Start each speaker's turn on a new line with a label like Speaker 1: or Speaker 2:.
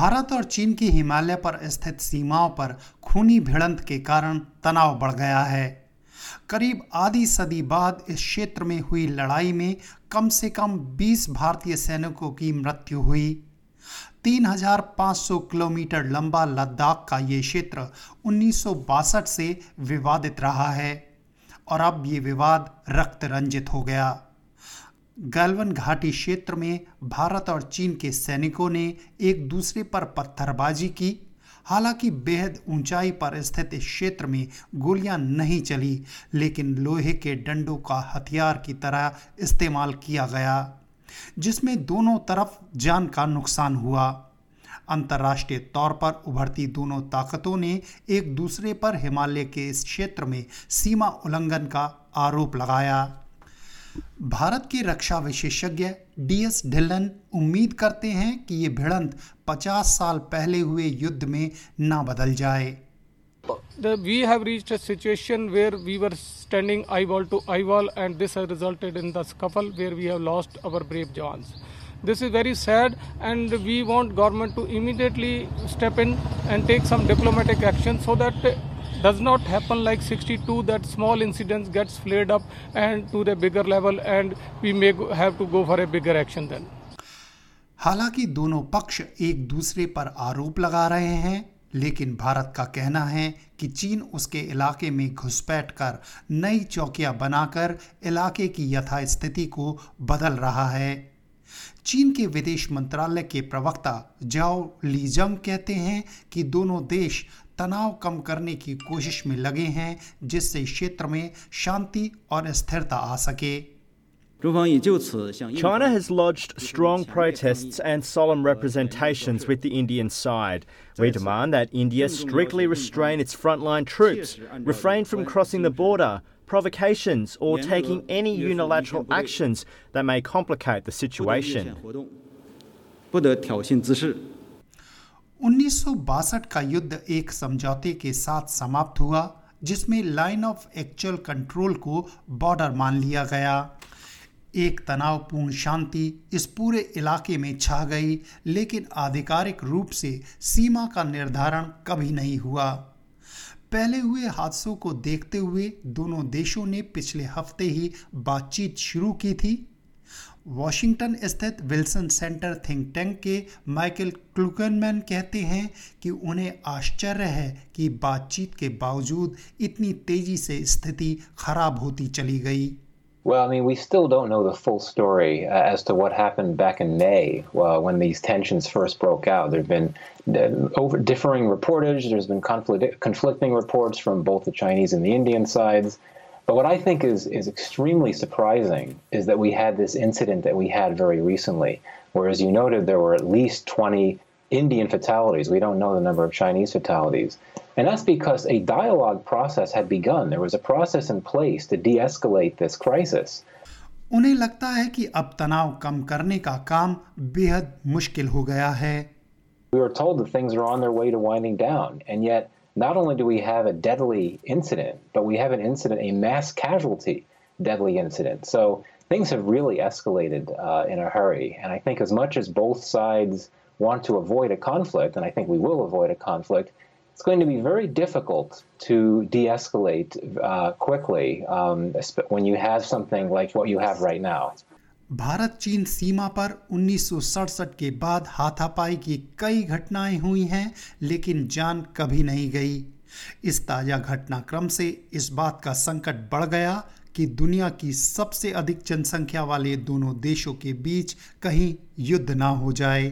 Speaker 1: भारत और चीन की हिमालय पर स्थित सीमाओं पर खूनी भिड़ंत के कारण तनाव बढ़ गया है। करीब आधी सदी बाद इस क्षेत्र में हुई लड़ाई में कम से कम 20 भारतीय सैनिकों की मृत्यु हुई। 3,500 किलोमीटर लंबा लद्दाख का ये क्षेत्र उन्नीस सौ बासठ से विवादित रहा है और अब ये विवाद रक्त रंजित हो गया। गैलवन घाटी क्षेत्र में भारत और चीन के सैनिकों ने एक दूसरे पर पत्थरबाजी की। हालाँकि बेहद ऊंचाई पर स्थित इस क्षेत्र में गोलियाँ नहीं चली, लेकिन लोहे के डंडों का हथियार की तरह इस्तेमाल किया गया, जिसमें दोनों तरफ़ जान का नुकसान हुआ। अंतर्राष्ट्रीय तौर पर उभरती दोनों ताकतों ने एक दूसरे पर हिमालय के इस क्षेत्र में सीमा उल्लंघन का आरोप लगाया। भारत के रक्षा विशेषज्ञ डी एस ढिल्लन उम्मीद करते हैं कि ये भिड़ंत 50 साल पहले हुए युद्ध में ना बदल जाए।
Speaker 2: We have reach a situation where we were standing eyeball to eyeball and this has resulted in the scuffle where we have lost our brave jawan this is very sad and we want government to immediately step in and take some diplomatic action so that does not happen like 62 that small incidents gets flared up and to the bigger level and we may have to go for a bigger action then.
Speaker 1: हालाँकि दोनों पक्ष एक दूसरे पर आरोप लगा रहे हैं, लेकिन भारत का कहना है कि चीन उसके इलाके में घुसपैठ कर नई चौकियाँ बनाकर इलाके की यथास्थिति को बदल रहा है। चीन के विदेश मंत्रालय के प्रवक्ता जाओ लीजंग कहते हैं कि दोनों देश तनाव कम करने की कोशिश में लगे हैं जिससे क्षेत्र में शांति और स्थिरता आ सके
Speaker 3: China has lodged strong protests and solemn representations with the Indian side. We demand that India strictly restrain its frontline troops, refrain from crossing the border, provocations, or taking any unilateral actions that may complicate the situation.
Speaker 1: उन्नीस सौ बासठ का युद्ध एक समझौते के साथ समाप्त हुआ, जिसमें लाइन ऑफ़ एक्चुअल कंट्रोल को बॉर्डर मान लिया गया। एक तनावपूर्ण शांति इस पूरे इलाके में छा गई, लेकिन आधिकारिक रूप से सीमा का निर्धारण कभी नहीं हुआ। पहले हुए हादसों को देखते हुए दोनों देशों ने पिछले हफ़्ते ही बातचीत शुरू की थी। वॉशिंगटन स्थित विल्सन सेंटर थिंक टैंक के माइकल क्लुकनमैन कहते हैं कि उन्हें आश्चर्य है कि बातचीत के बावजूद इतनी तेज़ी से स्थिति खराब होती चली गई
Speaker 4: Well, I mean, we still don't know the full story uh, as to what happened back in May uh, when these tensions first broke out. There have been uh, over differing reportage. There's been conflict, conflicting reports from both the Chinese and the Indian sides. But what I think is is extremely surprising is that we had this incident that we had very recently, where, as you noted, there were at least 20 Indian fatalities. We don't know the number of Chinese fatalities. And that's because a dialogue process had begun. There was a process in place to de escalate this crisis.
Speaker 1: उन्हें लगता है कि अब तनाव कम करने का काम बेहद मुश्किल हो गया है
Speaker 4: We were told that things are on their way to winding down, and yet not only do we have a deadly incident, but we have an incident, a mass casualty deadly incident. So things have really escalated uh, in a hurry. And I think as much as both sides want to avoid a conflict, and I think we will avoid a conflict, it's going to be very difficult to de-escalate uh, quickly um, when you have something like what you have right now.
Speaker 1: Bharat चीन सीमा पर उन्नीस सौ सड़सठ के बाद हाथापाई की कई घटनाएँ हुई हैं, लेकिन जान कभी नहीं गई। इस ताज़ा घटनाक्रम से इस बात का संकट बढ़ गया कि दुनिया की सबसे अधिक जनसंख्या वाले दोनों देशों के बीच कहीं युद्ध ना हो जाए।